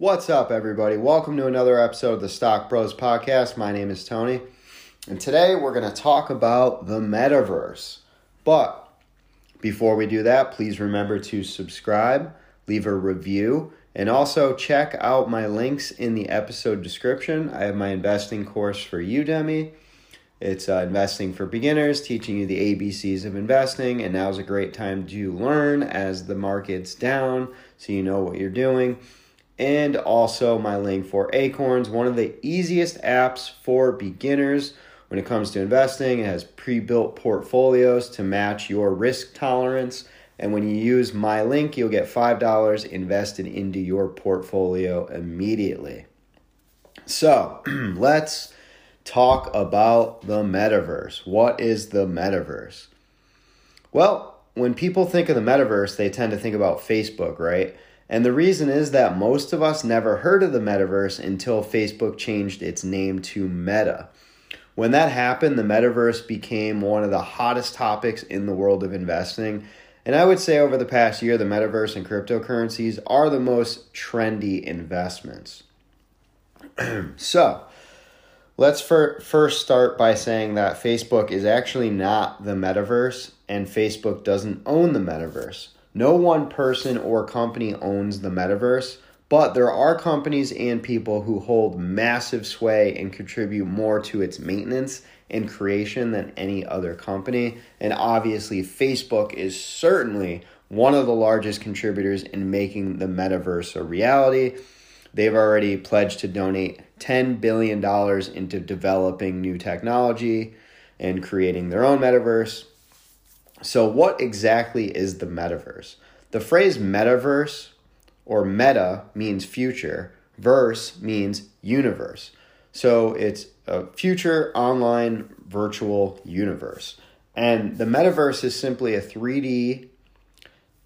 What's up, everybody? Welcome to another episode of the Stock Bros Podcast. My name is Tony, and today we're going to talk about the metaverse. But before we do that, please remember to subscribe, leave a review, and also check out my links in the episode description. I have my investing course for Udemy. It's uh, investing for beginners, teaching you the ABCs of investing, and now's a great time to learn as the market's down so you know what you're doing and also my link for Acorns, one of the easiest apps for beginners when it comes to investing. It has pre built portfolios to match your risk tolerance. And when you use my link, you'll get $5 invested into your portfolio immediately. So let's talk about the metaverse. What is the metaverse? Well, when people think of the metaverse, they tend to think about Facebook, right? And the reason is that most of us never heard of the metaverse until Facebook changed its name to Meta. When that happened, the metaverse became one of the hottest topics in the world of investing. And I would say over the past year, the metaverse and cryptocurrencies are the most trendy investments. so, let's first start by saying that Facebook is actually not the metaverse, and Facebook doesn't own the metaverse. No one person or company owns the metaverse, but there are companies and people who hold massive sway and contribute more to its maintenance and creation than any other company. And obviously, Facebook is certainly one of the largest contributors in making the metaverse a reality. They've already pledged to donate $10 billion into developing new technology and creating their own metaverse. So, what exactly is the metaverse? The phrase metaverse or meta means future, verse means universe. So, it's a future online virtual universe. And the metaverse is simply a 3D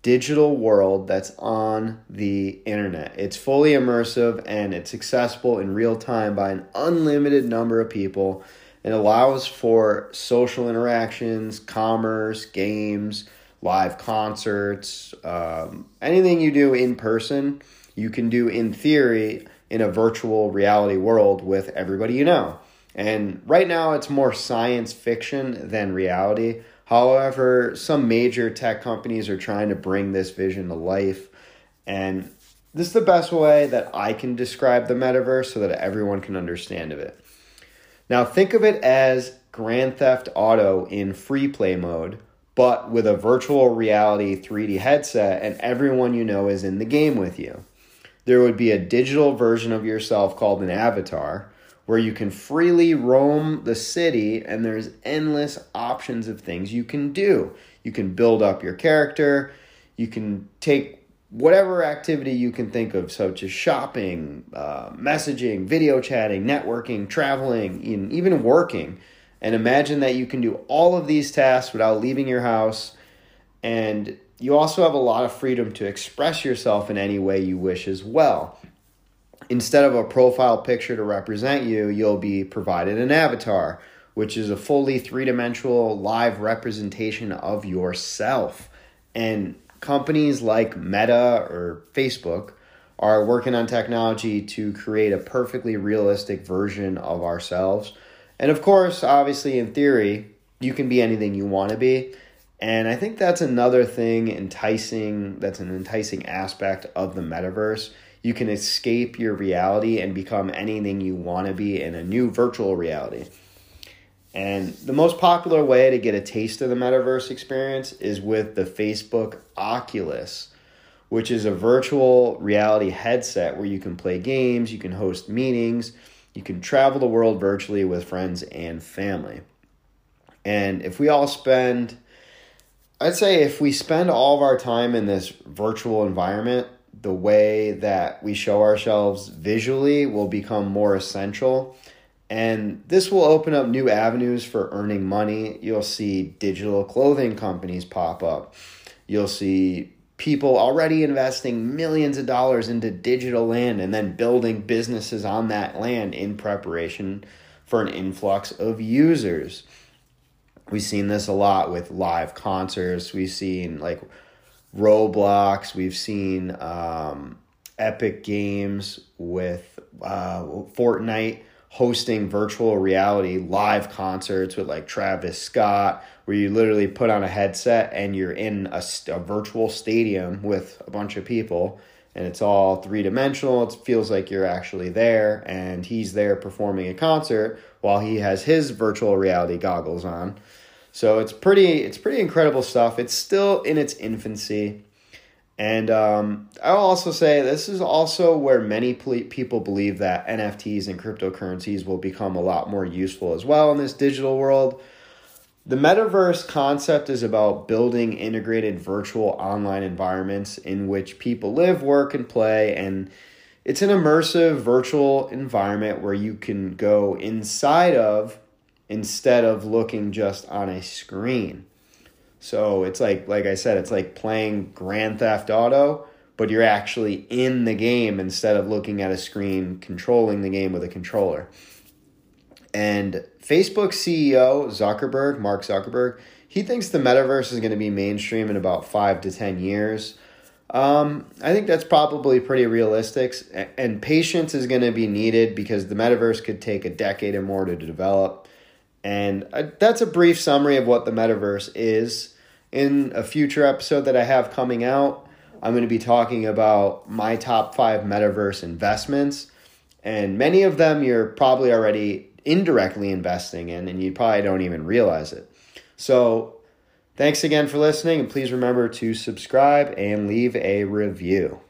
digital world that's on the internet. It's fully immersive and it's accessible in real time by an unlimited number of people it allows for social interactions, commerce, games, live concerts, um, anything you do in person, you can do in theory in a virtual reality world with everybody you know. And right now, it's more science fiction than reality. However, some major tech companies are trying to bring this vision to life. And this is the best way that I can describe the metaverse so that everyone can understand of it. Now, think of it as Grand Theft Auto in free play mode, but with a virtual reality 3D headset, and everyone you know is in the game with you. There would be a digital version of yourself called an avatar where you can freely roam the city and there's endless options of things you can do. You can build up your character, you can take whatever activity you can think of, such as shopping, uh, messaging, video chatting, networking, traveling, even working. And imagine that you can do all of these tasks without leaving your house. And you also have a lot of freedom to express yourself in any way you wish as well. Instead of a profile picture to represent you, you'll be provided an avatar, which is a fully three dimensional live representation of yourself. And companies like Meta or Facebook are working on technology to create a perfectly realistic version of ourselves. And of course, obviously, in theory, you can be anything you want to be. And I think that's another thing enticing, that's an enticing aspect of the metaverse. You can escape your reality and become anything you want to be in a new virtual reality. And the most popular way to get a taste of the metaverse experience is with the Facebook Oculus, which is a virtual reality headset where you can play games, you can host meetings, you can travel the world virtually with friends and family. And if we all spend, I'd say if we spend all of our time in this virtual environment, the way that we show ourselves visually will become more essential and this will open up new avenues for earning money. You'll see digital clothing companies pop up. You'll see people already investing millions of dollars into digital land and then building businesses on that land in preparation for an influx of users. We've seen this a lot with live concerts. We've seen like Roblox. We've seen um, Epic Games, with uh, Fortnite hosting virtual reality live concerts with like Travis Scott, where you literally put on a headset and you're in a, a virtual stadium with a bunch of people and it's all three dimensional. It feels like you're actually there, and he's there performing a concert while he has his virtual reality goggles on. So it's pretty, it's pretty incredible stuff. It's still in its infancy, and um, I'll also say this is also where many people believe that NFTs and cryptocurrencies will become a lot more useful as well in this digital world. The metaverse concept is about building integrated virtual online environments in which people live, work, and play. And it's an immersive virtual environment where you can go inside of instead of looking just on a screen. So it's like, like I said, it's like playing Grand Theft Auto, but you're actually in the game instead of looking at a screen, controlling the game with a controller. And Facebook CEO Zuckerberg, Mark Zuckerberg, he thinks the metaverse is going to be mainstream in about five to 10 years. Um, I think that's probably pretty realistic, and patience is going to be needed because the metaverse could take a decade or more to develop. And uh, that's a brief summary of what the metaverse is. In a future episode that I have coming out, I'm going to be talking about my top five metaverse investments. And many of them you're probably already indirectly investing in, and you probably don't even realize it. So, thanks again for listening, and please remember to subscribe and leave a review.